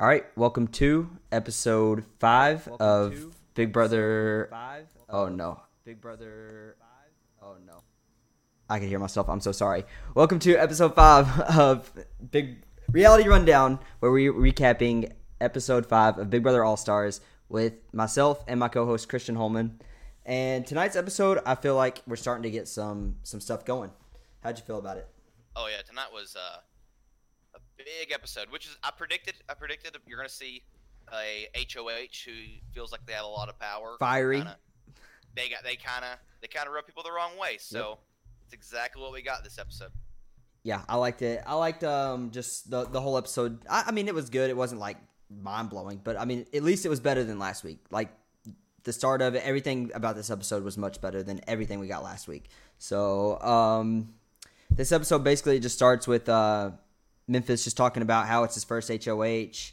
All right, welcome to episode five of Big Brother. Five. Oh no, Big Brother. oh no, I can hear myself. I'm so sorry. Welcome to episode five of Big Reality Rundown, where we're recapping episode five of Big Brother All Stars with myself and my co-host Christian Holman. And tonight's episode, I feel like we're starting to get some some stuff going. How'd you feel about it? Oh yeah, tonight was uh, a big episode, which is I predicted. I predicted you're gonna see a HOH who feels like they have a lot of power. Fiery. Kinda, they got they kind of they kind of rub people the wrong way. So it's exactly what we got this episode. Yeah, I liked it. I liked um just the the whole episode. I, I mean, it was good. It wasn't like mind blowing, but I mean, at least it was better than last week. Like the start of it, everything about this episode was much better than everything we got last week. So um, this episode basically just starts with uh Memphis just talking about how it's his first HOH.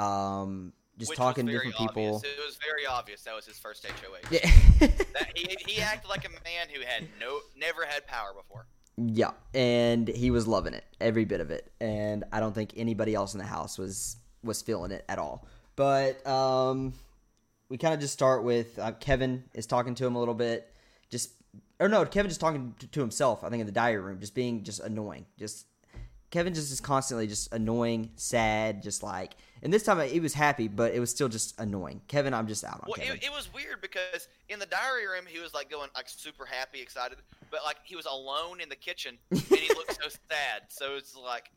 Um, just which talking to different people. It was very obvious that was his first HOH. Yeah. That, he, he acted like a man who had no never had power before. Yeah, and he was loving it, every bit of it, and I don't think anybody else in the house was was feeling it at all. But um, we kind of just start with uh, Kevin is talking to him a little bit, just or no, Kevin just talking to himself. I think in the diary room, just being just annoying. Just Kevin just is constantly just annoying, sad, just like. And this time he was happy, but it was still just annoying. Kevin, I'm just out on Well, Kevin. it, it was weird because in the diary room he was like going like super happy, excited, but like he was alone in the kitchen and he looked so sad. So it's like,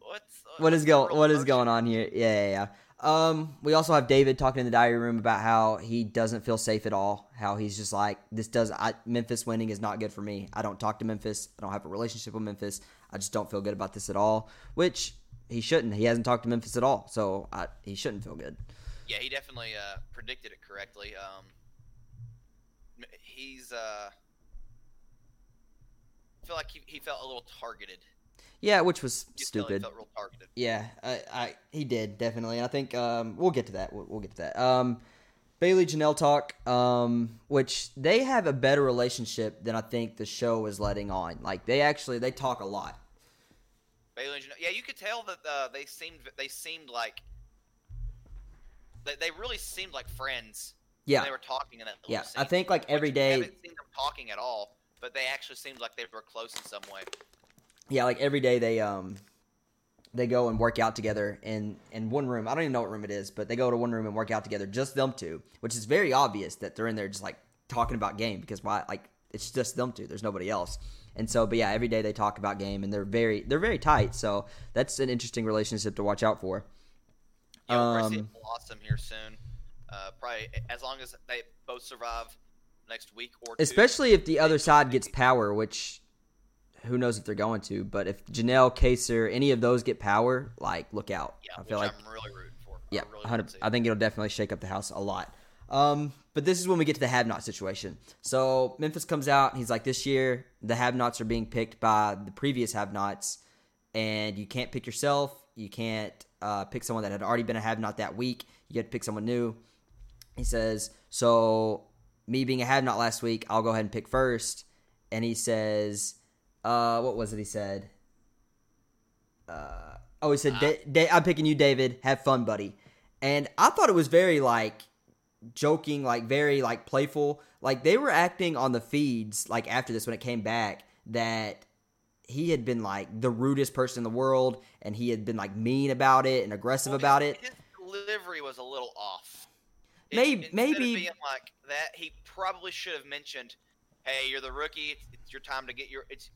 what's what is going what is going on here yeah, yeah yeah um we also have david talking in the diary room about how he doesn't feel safe at all how he's just like this does I, memphis winning is not good for me i don't talk to memphis i don't have a relationship with memphis i just don't feel good about this at all which he shouldn't he hasn't talked to memphis at all so I, he shouldn't feel good Yeah, he definitely uh, predicted it correctly. Um, he's uh, I feel like he, he felt a little targeted. yeah which was he stupid felt real targeted. Yeah, I, I he did definitely. I think um, we'll get to that. We'll, we'll get to that. Um, Bailey Janelle talk, um, which they have a better relationship than I think the show is letting on. Like they actually they talk a lot. Bailey, and Janelle- yeah, you could tell that uh, they seemed they seemed like they, they really seemed like friends. when Yeah, they were talking in that yeah. scene. I think like every day. haven't seen them talking at all, but they actually seemed like they were close in some way. Yeah, like every day they um they go and work out together in in one room. I don't even know what room it is, but they go to one room and work out together, just them two, which is very obvious that they're in there just like talking about game because why like it's just them two. There's nobody else. And so, but yeah, every day they talk about game, and they're very they're very tight. So that's an interesting relationship to watch out for. Yeah, we'll probably see Um, a Blossom here soon. Uh, probably as long as they both survive next week or two. Especially if the other side gets power, which who knows if they're going to. But if Janelle, Kaysar, any of those get power, like look out. Yeah, I feel like I'm really rooting for. Yeah, really 100 want to see. I think it'll definitely shake up the house a lot. Um, but this is when we get to the have not situation. So Memphis comes out. and He's like, this year the have nots are being picked by the previous have nots, and you can't pick yourself. You can't uh, pick someone that had already been a have not that week. You get to pick someone new. He says, so me being a have not last week, I'll go ahead and pick first. And he says, uh, what was it? He said, uh, oh, he said, Da- I'm picking you, David. Have fun, buddy. And I thought it was very like joking, like very like playful. Like they were acting on the feeds like after this when it came back that he had been like the rudest person in the world and he had been like mean about it and aggressive Well, about his, it. His delivery was a little off. It- Maybe- maybe- being like that, he probably should have mentioned, "Hey, you're the rookie. It's, it's your time to get your." It's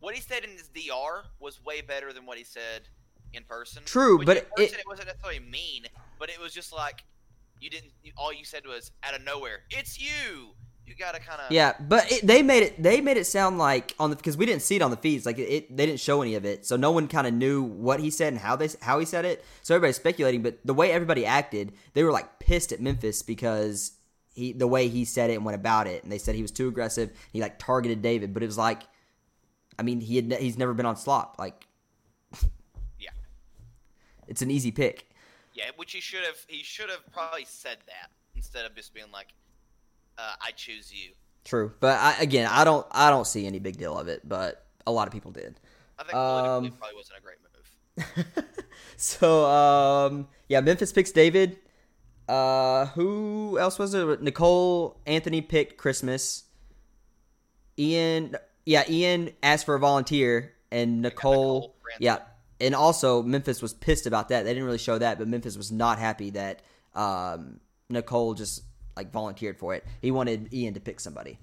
what he said in his DR was way better than what he said in person. True, Which but in person, it- it, wasn't necessarily mean, but it was just like you didn't. You, all you said was out of nowhere, "It's you." You gotta kind of. Yeah, but it, they made it. They made it sound like on the because we didn't see it on the feeds. Like it, it they didn't show any of it, so no one kind of knew what he said and how they how he said it. So everybody's speculating. But the way everybody acted, they were like pissed at Memphis because he the way he said it and went about it, and they said he was too aggressive. He like targeted David, but it was like, I mean, he had ne- he's never been on slop. Like, Yeah. it's an easy pick. Yeah, which he should have. He should have probably said that instead of just being like, uh, "I choose you." True, but I, again, I don't I don't see any big deal of it, but a lot of people did. I think politically Um, probably wasn't a great move. So um, yeah, Memphis picks David. Uh, who else was it? Nicole Anthony picked Christmas. Ian, yeah, Ian asked for a volunteer, and Nicole, Nicole yeah, and also Memphis was pissed about that. They didn't really show that, but Memphis was not happy that um, Nicole just like volunteered for it. He wanted Ian to pick somebody.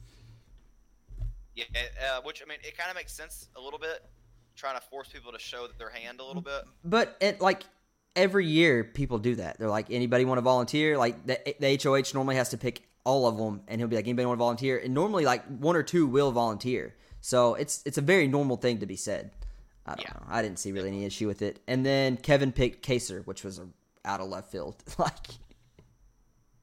Yeah, uh, which I mean, it kind of makes sense a little bit, trying to force people to show their hand a little bit. But it like every year people do that. They're like, anybody want to volunteer? Like the, the HOH normally has to pick all of them, and he'll be like, anybody want to volunteer? And normally like one or two will volunteer. So it's it's a very normal thing to be said. I don't Yeah. know. I didn't see really any issue with it. And then Kevin picked Kaysar, which was a, out of left field. like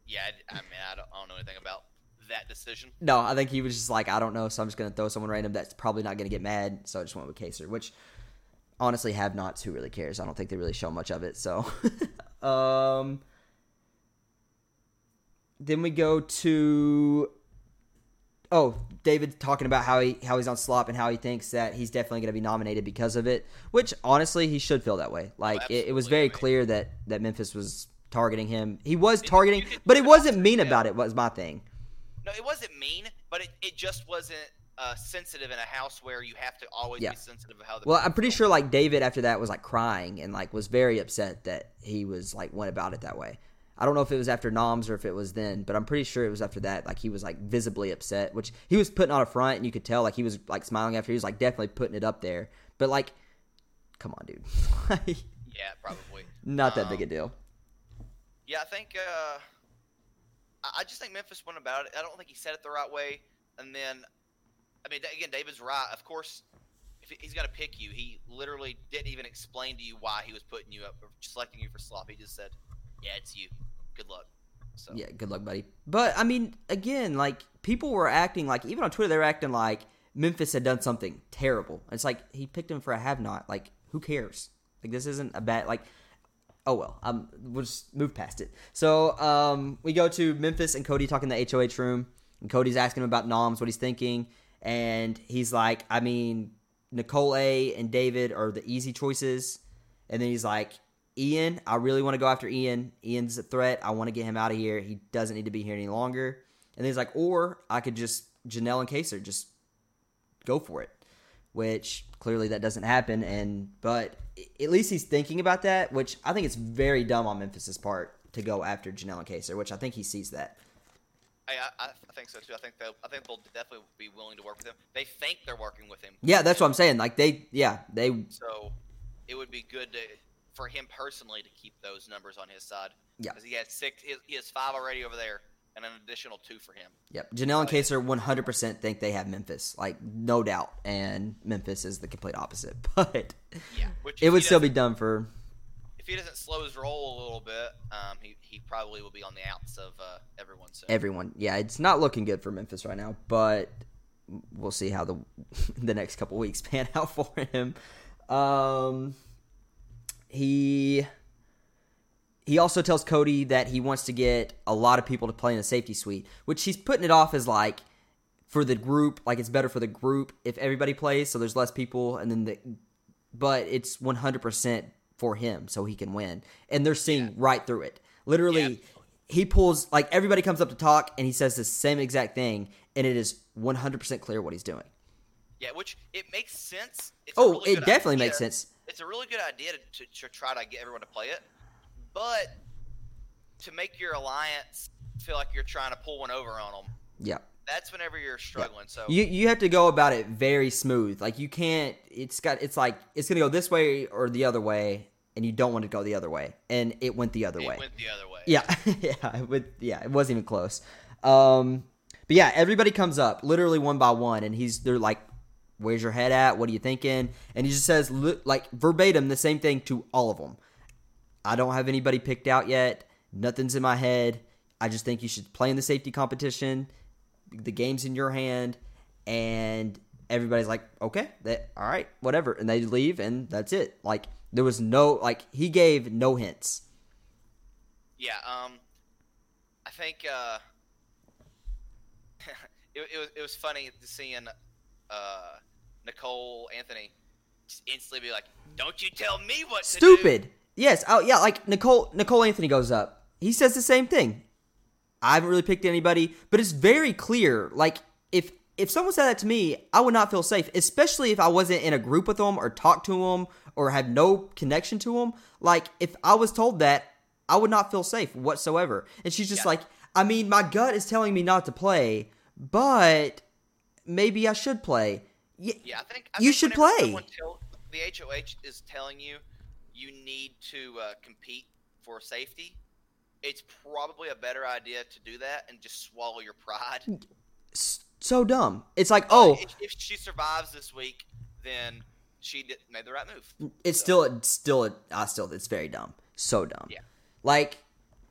Yeah, I, I mean, I don't, I don't know anything about that decision. no, I think he was just like, I don't know, so I'm just gonna throw someone random that's probably not gonna get mad. So I just went with Kaysar, which honestly have nots. Who really cares? I don't think they really show much of it. So, um, then we go to oh David talking about how he how he's on slop and how he thinks that he's definitely going to be nominated because of it. Which honestly, he should feel that way. Like it, it was very I mean- clear that that Memphis was targeting him. He was targeting, could but it it wasn't mean about it. Was my thing. No, it wasn't mean, but it, it just wasn't uh, sensitive in a house where you have to always Yeah. be sensitive of how the. Well, I'm pretty sure like David after that was like crying and like was very upset that he was like went about it that way. I don't know if it was after Noms or if it was then, but I'm pretty sure it was after that. Like he was like visibly upset, which he was putting on a front and you could tell like he was like smiling after he was like definitely putting it up there. But like, come on, dude, Yeah, probably. not that big a Um, deal. Yeah, I think. Uh, I I just think Memphis went about it. I don't think he said it the right way. And then, I mean, again, David's right. Of course, if he's going to pick you, he literally didn't even explain to you why he was putting you up, or selecting you for slop. He just said, "Yeah, it's you. Good luck." So Yeah, good luck, buddy. But I mean, again, like people were acting like even on Twitter they were acting like Memphis had done something terrible. It's like he picked him for a have not. Like who cares? Like this isn't a bad like. Oh well, um, we'll just move past it. So um, we go to Memphis and Cody talking in the HOH room, and Cody's asking him about Noms, what he's thinking, and he's like, I mean, Nicole A and David are the easy choices, and then he's like, Ian, I really want to go after Ian. Ian's a threat. I want to get him out of here. He doesn't need to be here any longer. And then he's like, or I could just Janelle and Kaysar just go for it. Which clearly that doesn't happen. And but at least he's thinking about that, which I think it's very dumb on Memphis's part to go after Janelle and Kaysar, which I think he sees that. I, I, I think so too. I think they'll, I think they'll definitely be willing to work with him. They think they're working with him. Yeah, that's what I'm saying. Like they, yeah, they, So it would be good to for him personally to keep those numbers on his side. Yeah. Because he had six, he, has five already over there, and an additional two for him. yep. Janelle and Kaysar 100% think they have Memphis, like no doubt, and Memphis is the complete opposite. But Yeah. It would still be dumb for if he doesn't slow his roll a little bit, um, he he probably will be on the outs of uh, everyone soon. everyone. Yeah, it's not looking good for Memphis right now, but we'll see how the the next couple weeks pan out for him. Um, he he also tells Cody that he wants to get a lot of people to play in the safety suite, which he's putting it off as like for the group, like it's better for the group if everybody plays, so there's less people, and then the but it's 100 percent for him, so he can win, and they're seeing right through it. Literally, Yeah. he pulls like everybody comes up to talk, and he says the same exact thing, and it is 100 percent clear what he's doing. Yeah, which it makes sense. It's Oh, really it definitely idea. makes sense. It's a really good idea to, to, to try to get everyone to play it, but to make your alliance feel like you're trying to pull one over on them, Yeah. that's whenever you're struggling. So You you have to go about it very smooth. Like you can't. It's got. It's like it's gonna go this way or the other way, and you don't want to go the other way, and it went the other it way. went the other way. Yeah, yeah, it would, yeah. It wasn't even close. Um, but yeah, everybody comes up literally one by one, and he's they're like, "Where's your head at? What are you thinking?" And he just says like verbatim the same thing to all of them. I don't have anybody picked out yet. Nothing's in my head. I just think you should play in the safety competition. The game's in your hand, and everybody's like, "Okay, all right, whatever," and they leave, and that's it. Like there was no like he gave no hints. Yeah, um, I think uh, it, it was it was funny seeing uh, Nicole Anthony just instantly be like, "Don't you tell me what to do." stupid. Yes, oh yeah, like Nicole Nicole Anthony goes up. He says the same thing. I haven't really picked anybody, but it's very clear. Like if if someone said that to me, I would not feel safe, especially if I wasn't in a group with them or talked to them or had no connection to them. Like if I was told that, I would not feel safe whatsoever. And she's just Yeah. like, I mean, my gut is telling me not to play, but maybe I should play. Yeah, Yeah, I think I You think should play. tell- the HOH is telling you you need to uh, compete for safety. It's probably a better idea to do that and just swallow your pride. so dumb. It's like, oh, if, if she survives this week, then she did, made the right move. it's still it's still I still it's very dumb. So dumb. Yeah. Like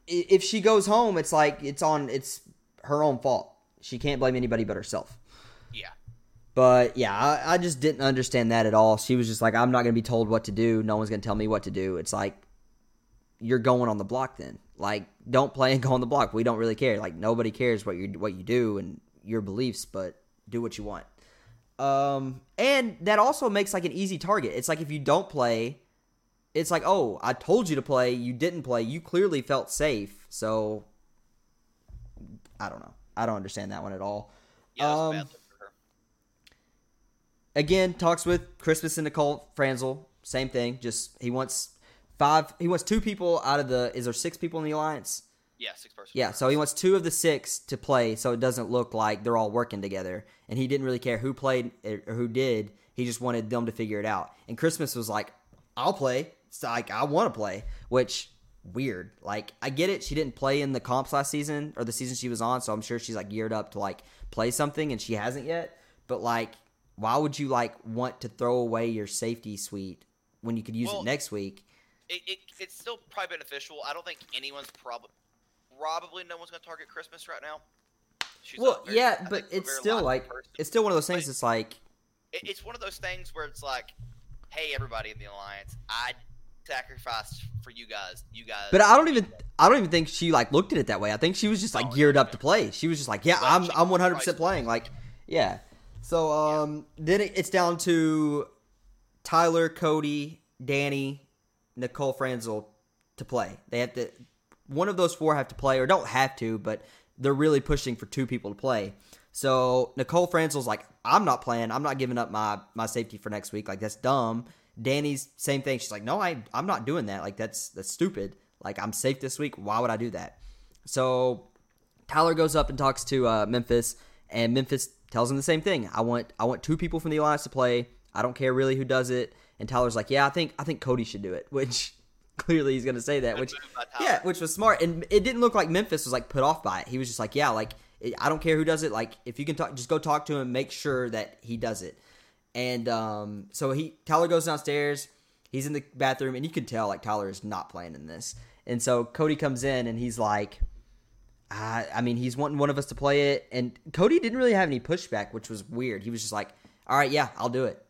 if she goes home, it's like it's on it's her own fault. She can't blame anybody but herself. But yeah, I, I just didn't understand that at all. She was just like, I'm not going to be told what to do. No one's going to tell me what to do. It's like, you're going on the block then. Like, don't play and go on the block. We don't really care. Like, nobody cares what you what you do and your beliefs, but do what you want. Um, and that also makes like an easy target. It's like if you don't play, it's like, oh, I told you to play, you didn't play. You clearly felt safe, so I don't know. I don't understand that one at all. yeah, Um, bad look for her. Again talks with Christmas and Nicole Franzel. Same thing. Just he wants five. He wants two people out of the. Is there six people in the alliance? Yeah, six person. Yeah. So he wants two of the six to play, so it doesn't look like they're all working together. And he didn't really care who played or who did. He just wanted them to figure it out. And Christmas was like, "I'll play." It's like I want to play, which weird. Like I get it. She didn't play in the comps last season or the season she was on, so I'm sure she's like geared up to like play something, and she hasn't yet. But like, why would you like want to throw away your safety suite when you could use Well, it next week? It, it, it's still probably beneficial. I don't think anyone's probably probably no one's going to target Christmas right now. She's Well, very- yeah, but it's still like it's still one of those things. But- It's like it, it's one of those things where it's like, hey, everybody in the alliance, I sacrificed for you guys. You guys. But I don't even I don't even think she like looked at it that way. I think she was just like Oh, geared no, up no. to play. She was just like, yeah, Well, I'm I'm 100 percent playing. Like, yeah. So um, then it, it's down to Tyler, Cody, Dani, Nicole Franzel to play. They have to one of those four have to play or don't have to, but they're really pushing for two people to play. So Nicole Franzel's like, I'm not playing. I'm not giving up my my safety for next week. Like that's dumb. Dani's same thing. She's like, no, I I'm not doing that. Like that's that's stupid. Like I'm safe this week. Why would I do that? So Tyler goes up and talks to uh, Memphis, and Memphis tells him the same thing. I want I want two people from the alliance to play. I don't care really who does it. And Tyler's like, yeah, I think I think Cody should do it. Which clearly he's gonna say that. Which move by Tyler. yeah, which was smart. And it didn't look like Memphis was like put off by it. He was just like, yeah, like I don't care who does it. Like if you can talk, just go talk to him. Make sure that he does it. And um, so he Tyler goes downstairs. He's in the bathroom, and you can tell like Tyler is not playing in this. And so Cody comes in, and he's like, I, I mean, he's wanting one of us to play it. And Cody didn't really have any pushback, which was weird. He was just like, all right, yeah, I'll do it.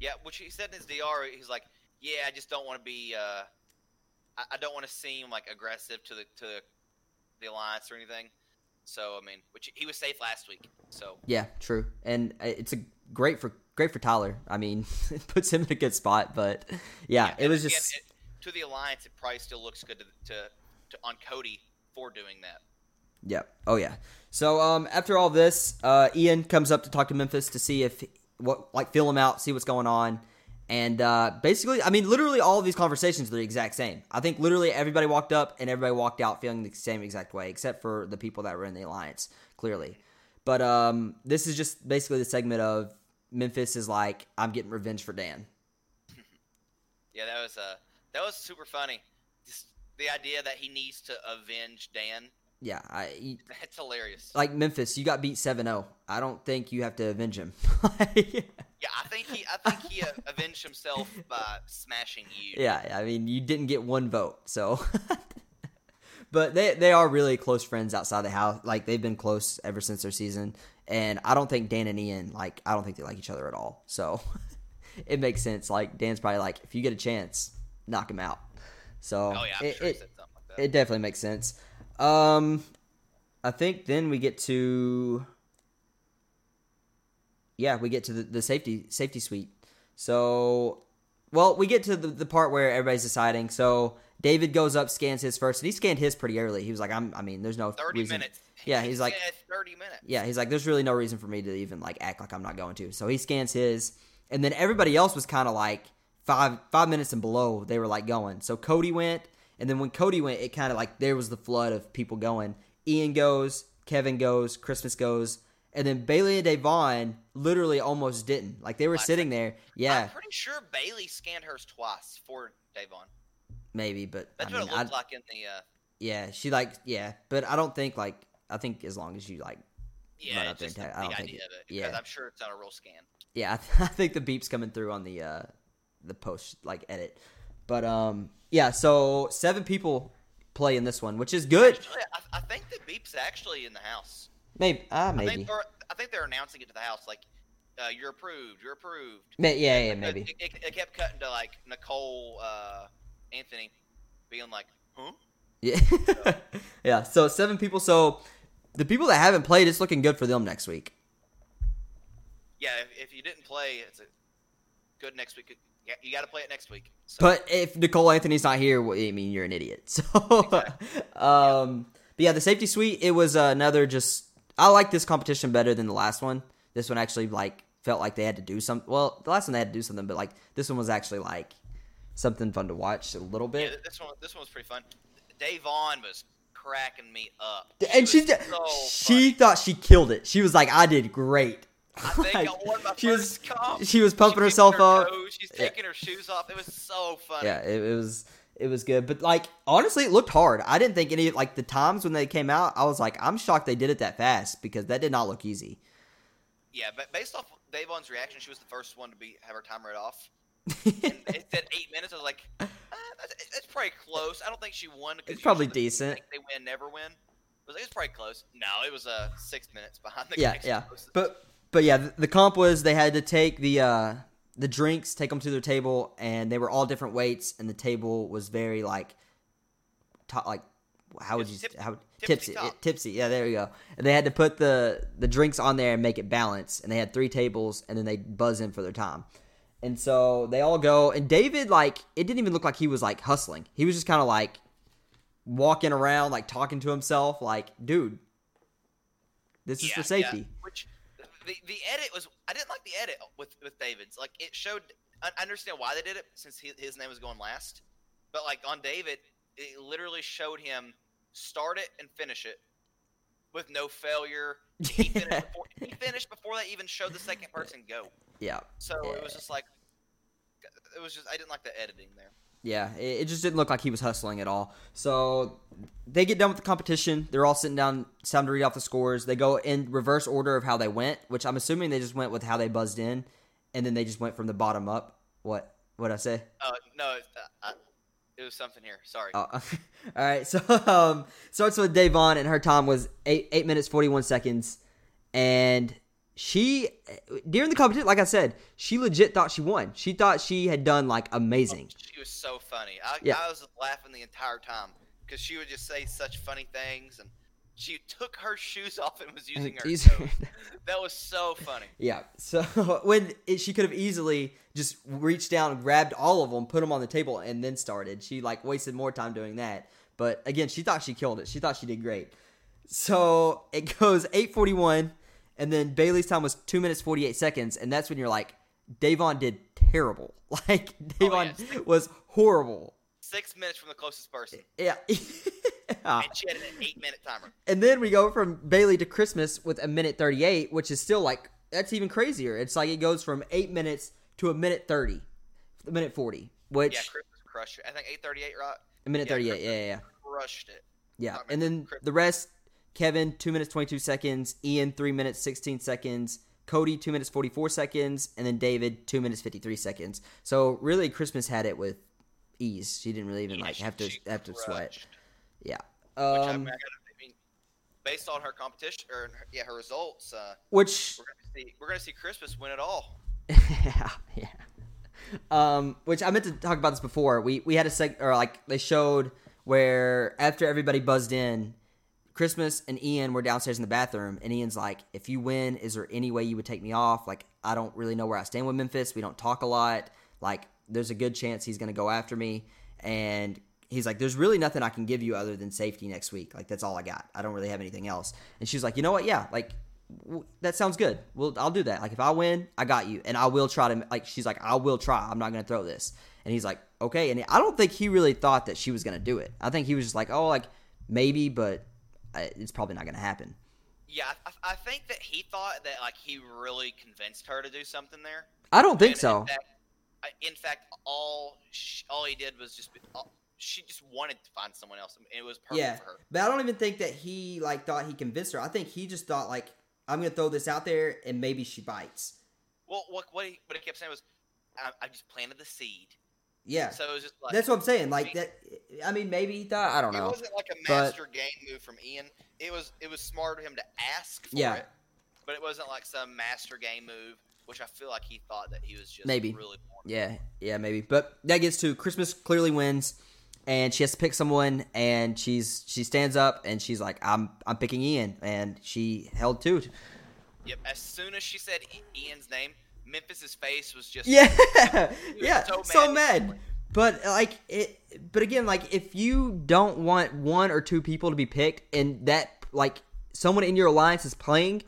Yeah, which he said in his DR, he's like, "Yeah, I just don't want to be. Uh, I, I don't want to seem like aggressive to the to the alliance or anything." So I mean, which he was safe last week. So Yeah, true. And uh, it's a great for great for Tyler. I mean, it puts him in a good spot. But yeah, it and was again, just it- to the alliance. It probably still looks good to, to, to on Cody for doing that. Yep. Oh yeah. So um, after all this, uh, Ian comes up to talk to Memphis to see if what like feel him out, see what's going on, and uh, basically, I mean, literally all of these conversations are the exact same. I think literally everybody walked up and everybody walked out feeling the same exact way, except for the people that were in the alliance, clearly. But um, this is just basically the segment of Memphis is like, I'm getting revenge for Dan. Yeah, that was uh that was super funny. Just the idea that he needs to avenge Dan. Yeah, I That's hilarious. like Memphis. You got beat 7-0. I don't think you have to avenge him. Yeah, I think he I think he uh, avenged himself by smashing you. Yeah, I mean, you didn't get one vote, so. but they they are really close friends outside the house. Like they've been close ever since their season, and I don't think Dan and Ian like I don't think they like each other at all. So it makes sense. Like Dan's probably like, if you get a chance, knock him out. So Oh yeah, it, sure it, like it definitely makes sense. Um, I think then we get to. Yeah, we get to the, the safety safety suite. So well, we get to the, the part where everybody's deciding. So David goes up, scans his first, and he scanned his pretty early. He was like, "I'm. I mean, there's no Thirty reason." minutes. Yeah, He he's like- thirty minutes. Yeah, he's like, "There's really no reason for me to even like act like I'm not going to." So he scans his, and then everybody else was kind of like five five minutes and below. They were like going. So Cody went, and then when Cody went, it kind of like there was the flood of people going. Ian goes, Kevin goes, Christmas goes, and then Bailey and Da'Vonne literally almost didn't. Like they were sitting there. Yeah, I'm pretty sure Bailey scanned hers twice for Da'Vonne. maybe, but That's I mean, what it I, looked like in the. Uh, yeah, she like yeah, but I don't think like I think as long as you like yeah, Run up there and the, tag- I don't think it, it. Yeah, I'm sure it's not a real scan. yeah, I, th- I think the beeps coming through on the uh the post like edit. But um yeah, so seven people play in this one, which is good. Actually, I, I think the beep's actually in the house. Maybe ah I maybe. think they're, I think they're announcing it to the house, like, uh, "You're approved. You're approved." Ma- yeah, yeah, maybe. It, it, it kept cutting to like Nicole, uh, Anthony, being like, "Huh." Yeah. yeah, so seven people so the people that haven't played it's looking good for them next week. Yeah, if, if you didn't play, it's a good next week. Yeah, you got to play it next week. So, But if Nicole Anthony's not here, well, I mean, you're an idiot. So, um, but yeah, the safety suite, it was another just. I like this competition better than the last one. This one actually like felt like they had to do some. Well, the last one they had to do something, but like this one was actually like something fun to watch a little yeah, bit. this one this one was pretty fun. Da'Vonne was cracking me up, and she was did, so she funny. thought she killed it. She was like, "I did great." I think Like, I won my she first was comp. she was pumping She's herself her up. toes, She's Yeah. taking her shoes off. It was so funny. Yeah, it, it was it was good, but like honestly, it looked hard. I didn't think any like the times when they came out. I was like, I'm shocked they did it that fast because that did not look easy. Yeah, but based off Vaughn's reaction, she was the first one to be have her time read off. And it said eight minutes. I was like, ah, that's, it's probably close. I don't think she won. It's probably decent. Think they win, never win. I was like, it's probably close. No, it was uh six minutes behind the yeah, yeah. closest. But but yeah, the, the comp was they had to take the uh the drinks, take them to their table, and they were all different weights, and the table was very like, top like. How would you Tipsy- how tipsy tipsy tipsy yeah there you go and they had to put the the drinks on there and make it balance and they had three tables and then they buzz in for their time and so they all go and David like it didn't even look like he was like hustling he was just kind of like walking around like talking to himself like dude this is Yeah, for yeah. safety Which the the edit was. I didn't like the edit with with David's. Like it showed. I understand why they did it since he, his name was going last, but like on David, it literally showed him start it and finish it with no failure. He finished, before, he finished before they even showed the second person go. yeah So it was just like. It was just I didn't like the editing there. Yeah, it, it just didn't look like he was hustling at all. So they get done with the competition. They're all sitting down. Time to read off the scores. They go in reverse order of how they went, which I'm assuming they just went with how they buzzed in, and then they just went from the bottom up. What? What I say? Uh, no, it, uh, it was something here. Sorry. Oh, all right. So um, starts with Da'Vonne, and her time was eight eight minutes forty one seconds, and she during the competition, like I said, she legit thought she won. She thought she had done like amazing. She was so funny. I, Yeah. I was laughing the entire time because she would just say such funny things, and she took her shoes off and was using her toes. That was so funny. Yeah. So when it, she could have easily just reached down, and grabbed all of them, put them on the table, and then started. She like wasted more time doing that. But again, she thought she killed it. She thought she did great. So it goes eight forty one, and then Bailey's time was two minutes forty eight seconds, and that's when you're like, Da'Vonne did terrible. Like oh, Da'Vonne yes. was horrible. Six minutes from the closest person, Yeah. and she had an eight-minute timer. And then we go from Bailey to Christmas with a minute 38, which is still like, that's even crazier. It's like it goes from eight minutes to a minute 30, a minute 40, which, Yeah, Christmas crushed it. I think eight thirty-eight, right? a minute yeah, 38, yeah, yeah, yeah. Crushed it. Yeah. And then Christmas. the rest, Kevin, two minutes, 22 seconds, Ian, three minutes, 16 seconds, Cody, two minutes, 44 seconds, and then David, two minutes, 53 seconds. So really, Christmas had it with ease. She didn't really even Yeah, like have to have to sweat. Yeah. Which I, mean, Um, I, I mean, based on her competition or yeah, her results, uh, which we're gonna see we're gonna see Christmas win it all. yeah, yeah. Um, which I meant to talk about this before. We we had a seg or like they showed where after everybody buzzed in, Christmas and Ian were downstairs in the bathroom, and Ian's like, "If you win, is there any way you would take me off? Like, I don't really know where I stand with Memphis. We don't talk a lot. Like, there's a good chance he's going to go after me. And he's like, there's really nothing I can give you other than safety next week. Like, that's all I got. I don't really have anything else. And she's like, you know what? Yeah, like, w- that sounds good. Well, I'll do that. Like, if I win, I got you. And I will try to, like, she's like, I will try. I'm not to throw this. And he's like, okay. And I don't think he really thought that she was to do it. I think he was just like, oh, like, maybe, but it's probably not going to happen. Yeah, I, I think that he thought that like he really convinced her to do something there. I don't think And so. In fact, in fact, all sh all he did was just all, she just wanted to find someone else. It was perfect Yeah, for her. but I don't even think that he like thought he convinced her. I think he just thought like I'm gonna throw this out there and maybe she bites. Well, what what he, what he kept saying was, I, I just planted the seed. Yeah, So it was just like that's what I'm saying. Like that. I mean, maybe he thought. I don't know. It wasn't like a but- master game move from Ian. It was it was smart of him to ask for Yeah. it, but it wasn't like some master game move, which I feel like he thought that he was just Maybe. really. Yeah, yeah, maybe. But that gets to Christmas. Clearly wins, and she has to pick someone. And she's she stands up and she's like, "I'm I'm picking Ian," and she held to. Yep. As soon as she said Ian's name, Memphis's face was just Yeah, was yeah, so so mad. mad. But like it, but again, like if you don't want one or two people to be picked, and that like someone in your alliance is playing,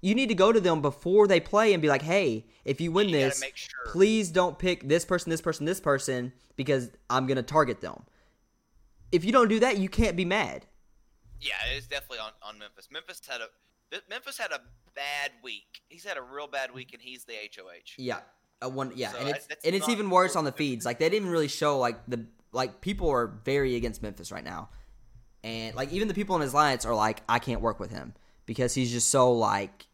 you need to go to them before they play and be like, "Hey, if you win You this, sure. please don't pick this person, this person, this person because I'm gonna target them." If you don't do that, you can't be mad. Yeah, it's definitely on, on Memphis. Memphis had a Memphis had a bad week. He's had a real bad week, and he's the HOH. Yeah, a one. Yeah, So and it's and it's even worse on the feeds. Like they didn't really show like the like people are very against Memphis right now, and like even the people in his alliance are like, I can't work with him because he's just so like,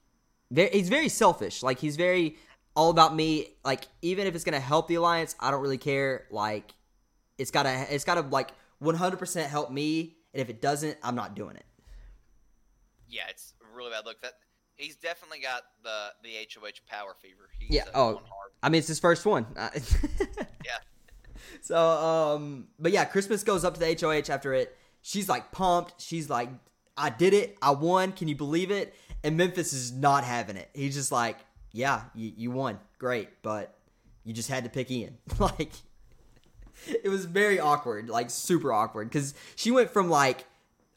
very, he's very selfish. Like he's very all about me. Like even if it's gonna help the alliance, I don't really care. Like it's gotta it's gotta like 100 percent help me, and if it doesn't, I'm not doing it. Yeah, it's a really bad look. That he's definitely got the the HOH power fever. He's Yeah, oh. I mean, it's his first one. Yeah. So, um, but yeah, Christmas goes up to the HOH after it. She's like pumped. She's like, I did it. I won. Can you believe it? And Memphis is not having it. He's just like, yeah, you, you won. Great. But you just had to pick Ian. like, it was very awkward, like super awkward. Cause she went from like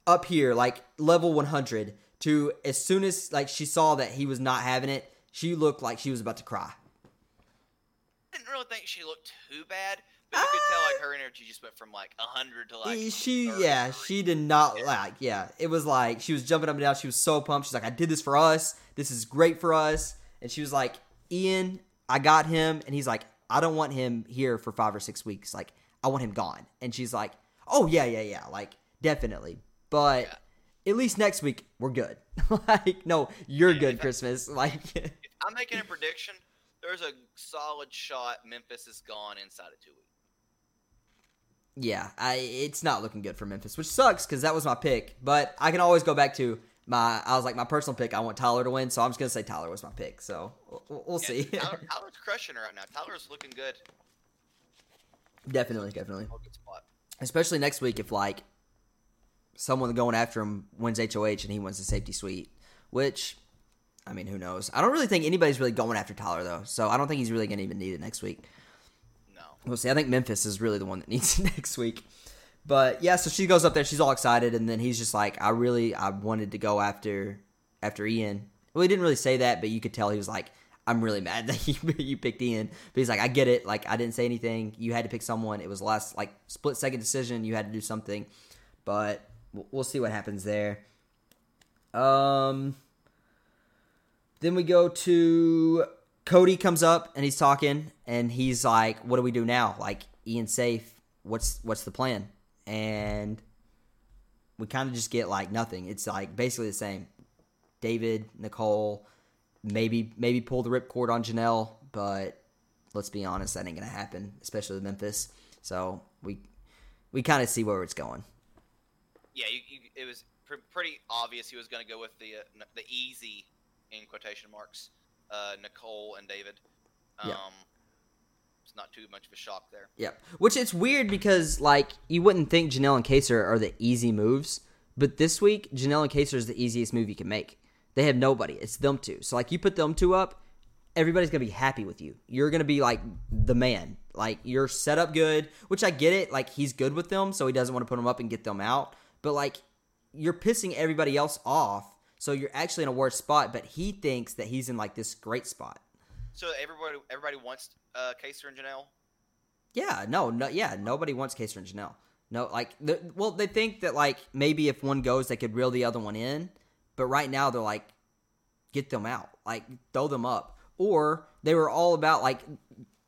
up here, like level 100 to as soon as like she saw that he was not having it, she looked like she was about to cry. I didn't really think she looked too bad, but you could tell like her energy just went from like hundred to like. Eh, she 30 yeah she did not like yeah it was like she was jumping up and down she was so pumped she's like i did this for us this is great for us and she was like ian i got him and he's like i don't want him here for five or six weeks like i want him gone and she's like oh yeah yeah yeah like definitely but Yeah. At least next week we're good like no you're Yeah, good if I- christmas like I'm making a prediction. There's a solid shot Memphis is gone inside of two weeks. Yeah, I it's not looking good for Memphis, which sucks because that was my pick. But I can always go back to my. I was like my personal pick. I want Tyler to win, so I'm just gonna say Tyler was my pick. So we'll, we'll Yeah, see. Tyler, Tyler's crushing her right now. Tyler's looking good. definitely, definitely, especially next week if like someone going after him wins HOH and he wins the safety suite, which. I mean, who knows? I don't really think anybody's really going after Tyler though, so I don't think he's really gonna even need it next week. No. We'll see. I think Memphis is really the one that needs it next week. But yeah, so she goes up there, she's all excited, and then he's just like, I really I wanted to go after after Ian. Well, he didn't really say that, but you could tell he was like, I'm really mad that you you picked Ian. But he's like, I get it. Like I didn't say anything. You had to pick someone. It was last like split second decision. You had to do something. But we'll- see what happens there. Um. Then we go to Cody comes up and he's talking and he's like, "What do we do now? Like Ian safe. What's what's the plan?" And we kind of just get like nothing. It's like basically the same. David, Nicole, maybe maybe pull the ripcord on Janelle, but let's be honest, that ain't gonna happen, especially with Memphis. So we we kind of see where it's going. Yeah, you, you, it was pr- pretty obvious he was going to go with the uh, the easy in quotation marks, uh, Nicole and David. Um, Yeah. It's not too much of a shock there. Yeah, which it's weird because like you wouldn't think Janelle and Kaysar are the easy moves, but this week Janelle and Kaysar is the easiest move you can make. They have nobody; it's them two. So like you put them two up, everybody's gonna be happy with you. You're gonna be like the man. Like you're set up good, which I get it. Like he's good with them, so he doesn't want to put them up and get them out. But like you're pissing everybody else off, so you're actually in a worse spot. But he thinks that he's in like this great spot. So everybody, everybody wants uh, Kaysar and Janelle. Yeah, no, no, yeah, nobody wants Kaysar and Janelle. No, like, the, well, they think that like maybe if one goes, they could reel the other one in. But right now, they're like, get them out, like throw them up. Or they were all about like,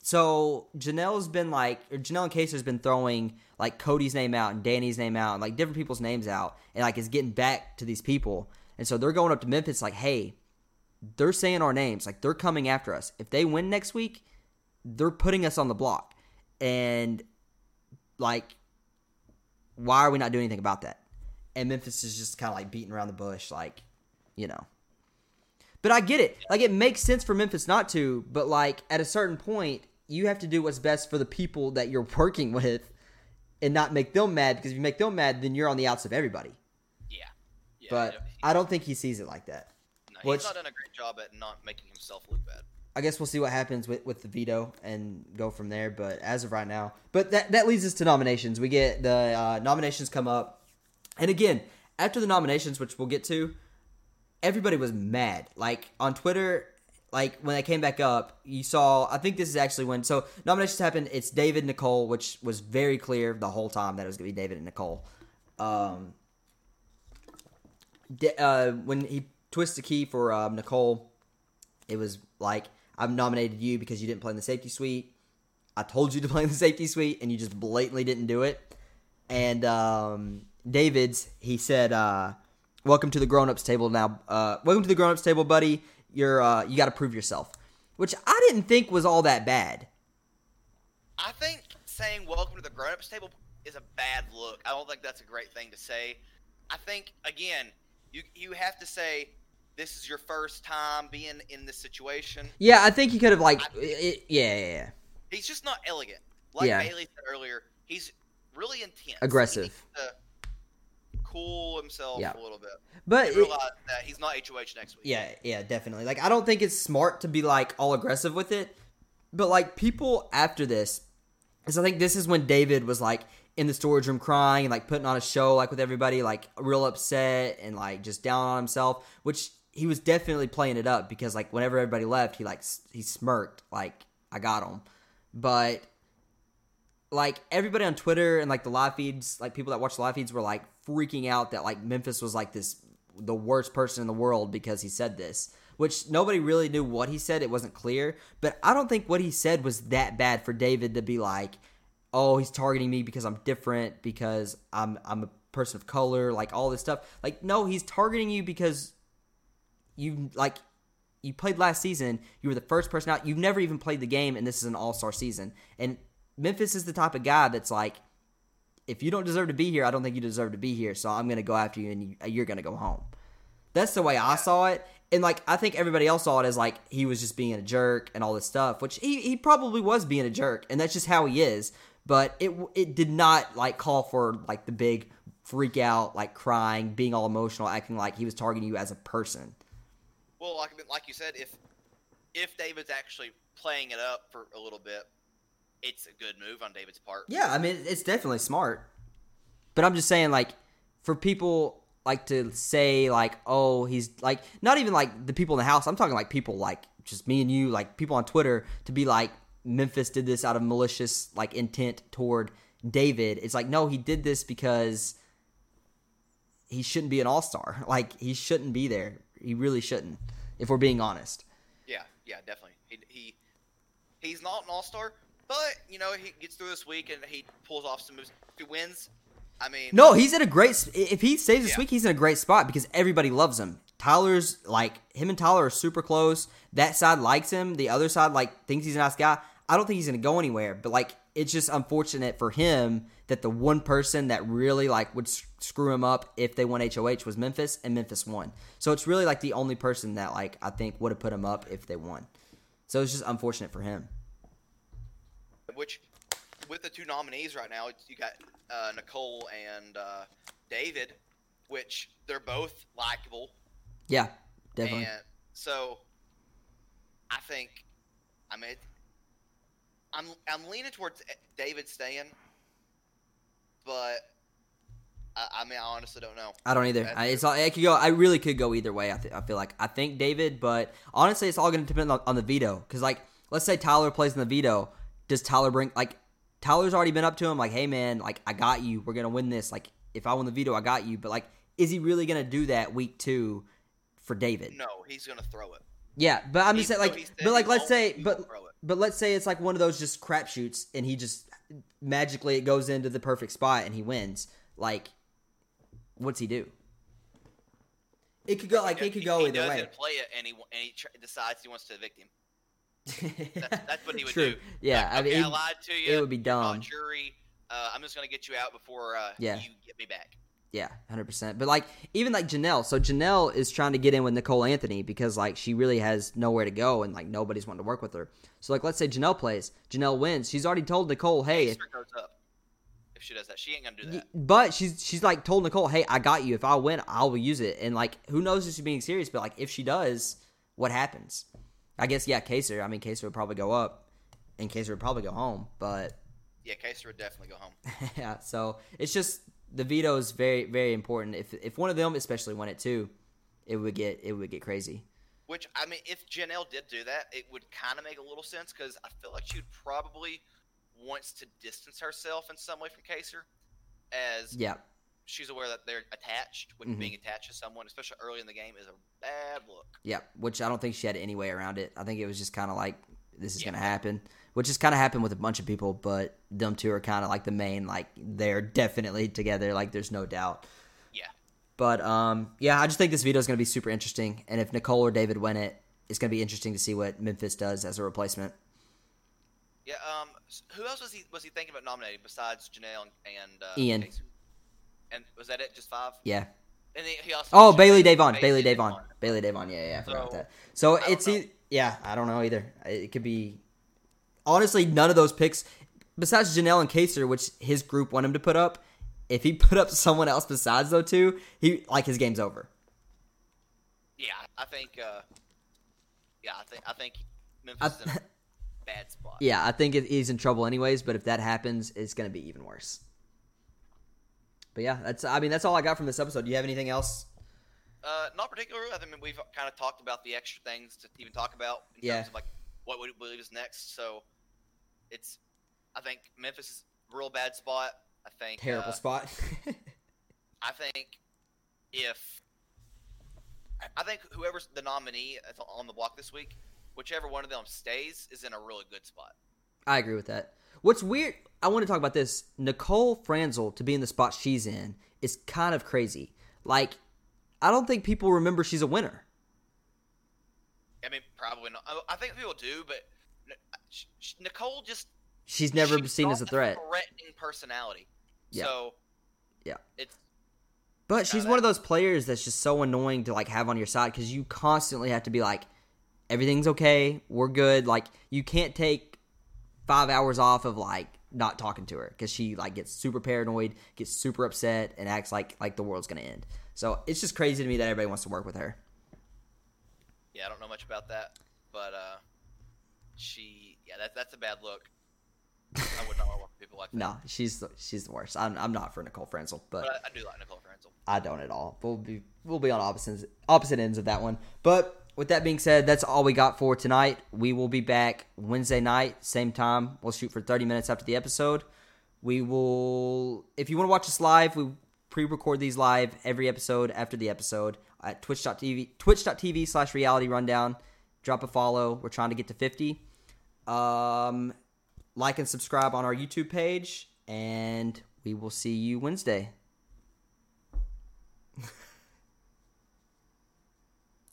so Janelle's been like, or Janelle and Kaysar's been throwing like Cody's name out and Dani's name out and like different people's names out, and like is getting back to these people. And so they're going up to Memphis like, hey, they're saying our names, like they're coming after us. If they win next week, they're putting us on the block. And like why are we not doing anything about that? And Memphis is just kind of like beating around the bush, like, you know. But I get it. Like, it makes sense for Memphis not to, but like, at a certain point, you have to do what's best for the people that you're working with and not make them mad because if you make them mad, then you're on the outs of everybody. Yeah. yeah but I don't think he sees it like that. No, he's Which, not done a great job at not making himself look bad. I guess we'll see what happens with, with the veto and go from there. But as of right now, but that that leads us to nominations. We get the uh, nominations come up, and again after the nominations, which we'll get to, everybody was mad. Like on Twitter, like when they came back up, you saw. I think this is actually when so nominations happened. It's David Nicole, which was very clear the whole time that it was gonna be David and Nicole. Um, uh, when he twists the key for um, Nicole, it was like I've nominated you because you didn't play in the safety suite. I told you to play in the safety suite, and you just blatantly didn't do it. And um, David's, he said, uh, "Welcome to the grown-ups table now. Uh, welcome to the grown-ups table, buddy. You're uh, you got to prove yourself." Which I didn't think was all that bad. I think saying "welcome to the grown-ups table" is a bad look. I don't think that's a great thing to say. I think again, you you have to say this is your first time being in this situation. Yeah, I think he could have like, it, yeah, yeah, yeah. He's just not elegant. Like yeah. Bailey said earlier, he's really intense, aggressive. Cool himself yeah. a little bit, but it, realize that he's not HOH next week. Yeah, yeah, definitely. Like, I don't think it's smart to be like all aggressive with it, but like people after this, because I think this is when David was like in the storage room crying and like putting on a show like with everybody like real upset and like just down on himself which he was definitely playing it up because like whenever everybody left, he like he smirked like I got him, but like everybody on Twitter and like the live feeds, like people that watch the live feeds were like freaking out that like Memphis was like this the worst person in the world because he said this. Which nobody really knew what he said. It wasn't clear. But I don't think what he said was that bad for David to be like, oh, he's targeting me because I'm different, because I'm I'm a person of color, like all this stuff. Like, no, he's targeting you because you like you played last season. You were the first person out. You've never even played the game, and this is an All Star season. And Memphis is the type of guy that's like, if you don't deserve to be here, I don't think you deserve to be here. So I'm going to go after you, and you, are going to go home. That's the way I saw it. And like I think everybody else saw it as like he was just being a jerk and all this stuff, which he, he probably was being a jerk, and that's just how he is. But it it did not like call for like the big freak out, like crying, being all emotional, acting like he was targeting you as a person. Well, like like you said, if if David's actually playing it up for a little bit, it's a good move on David's part. Yeah, I mean it's definitely smart. But I'm just saying, like, for people like to say like, oh, he's like not even like the people in the house. I'm talking like people like just me and you, like people on Twitter, to be like Memphis did this out of malicious like intent toward David. It's like no, he did this because he shouldn't be an all star. Like he shouldn't be there. He really shouldn't, if we're being honest. Yeah, yeah, definitely. He, he he's not an all star, but you know he gets through this week and he pulls off some moves. If he wins, I mean, no, he's in a great. If he saves this yeah. week, he's in a great spot because everybody loves him. Tyler's like him and Tyler are super close. That side likes him. The other side like thinks he's a nice guy. I don't think he's gonna go anywhere. But like, it's just unfortunate for him that the one person that really like would screw him up if they won HOH was Memphis, and Memphis won. So it's really like the only person that like I think would have put him up if they won. So it's just unfortunate for him. Which, with the two nominees right now, you got uh, Nicole and uh, David, which they're both likable. Yeah, definitely. And so I think, I mean, I'm I'm leaning towards David staying, but I, I mean, I honestly don't know. I don't either. I, it's all, it could go. I really could go either way. I, th- I feel like I think David, but honestly, it's all going to depend on, on the veto. Because like, let's say Tyler plays in the veto, does Tyler bring like Tyler's already been up to him like, hey man, like I got you. We're gonna win this. Like if I win the veto, I got you. But like, is he really gonna do that week two for David? No, he's gonna throw it. Yeah, but I'm just saying, like, he but like, let's say, but but let's say it's like one of those just crapshoots, and he just magically it goes into the perfect spot and he wins. Like, what's he do? It could go like it could go he either way. doesn't play it, and he and he tr- decides he wants to evict him. That's, that's what he would True. do. Yeah, Like, I mean, okay, I lied to you. it would be dumb. Jury, uh, I'm just gonna get you out before uh, Yeah. you get me back. Yeah, hundred percent. But like even like Janelle, so Janelle is trying to get in with Nicole Anthony because like she really has nowhere to go and like nobody's wanting to work with her. So like let's say Janelle plays, Janelle wins. She's already told Nicole, hey, if, Kaysar goes up if she does that. She ain't gonna do that. but she's she's like told Nicole, hey, I got you. If I win, I will use it. And like who knows if she's being serious, but like if she does, what happens? I guess yeah, Kaysar. I mean, Kaysar would probably go up, and Kaysar would probably go home. But Yeah, Kaysar would definitely go home. yeah, so it's just the veto is very very important. If if one of them especially won it too, it would get it would get crazy. Which I mean, if Janelle did do that, it would kind of make a little sense because I feel like she would probably wants to distance herself in some way from Kaysar, as Yeah, she's aware that they're attached. Which Mhm. being attached to someone, especially early in the game, is a bad look. yeah. Which I don't think she had any way around it. I think it was just kind of like this is Yeah. gonna happen. Which has kind of happened with a bunch of people, but them two are kind of like the main. Like they're definitely together. Like there's no doubt. Yeah, But um, yeah, I just think this veto is gonna be super interesting. And if Nicole or David win it, it's gonna be interesting to see what Memphis does as a replacement. yeah. Um, who else was he was he thinking about nominating besides Janelle and, and uh, Ian. Kaysar? And was that it? Just five? Yeah. And he, he also Oh, Bayleigh Da'Vonne. Bayleigh Da'Vonne. Bayleigh Da'Vonne. Yeah, yeah, I forgot So, that. So it's e- yeah, I don't know either. It could be honestly none of those picks besides Janelle and Kaysar, which his group want him to put up. If he put up someone else besides those two, he like his game's over. Yeah, I think. Uh, yeah, I think I think Memphis is in a bad spot. Yeah, I think he's in trouble anyways. But if that happens, it's gonna be even worse. But yeah, that's I mean that's all I got from this episode. Do you have anything else? Uh, not particularly. I mean, we've kind of talked about the extra things to even talk about in Yeah. terms of like what we believe is next. So it's, I think Memphis is a real bad spot. I think Terrible uh, spot. I think if I think whoever's the nominee on the block this week, whichever one of them stays, is in a really good spot. I agree with that. What's weird, I want to talk about this. Nicole Franzel to be in the spot she's in is kind of crazy. Like, I don't think people remember she's a winner. I mean, probably not. I- I think people do, but N- sh- sh- Nicole just She's never she's seen as a threat. threatening personality. Yeah. So Yeah. it's But she's one of those players that's just so annoying to like have on your side because you constantly have to be like, everything's okay, we're good. Like, you can't take five hours off of like not talking to her because she like gets super paranoid, gets super upset, and acts like like the world's gonna end. So it's just crazy to me that everybody wants to work with her. yeah, I don't know much about that, but uh, she yeah, that that's a bad look. I would not want to work with people like that. No, she's the, she's the worst. I'm, I'm not for Nicole Franzel, but But I, I do like Nicole Franzel. I don't at all. We'll be we'll be on opposite opposite ends of that one. But with that being said, that's all we got for tonight. We will be back Wednesday night, same time. We'll shoot for 30 minutes after the episode. We will if you want to watch us live, we pre-record these live every episode after the episode at twitch.tv twitch.tv slash reality rundown. Drop a follow. We're trying to get to 50. Um like and subscribe on our YouTube page, and we will see you Wednesday.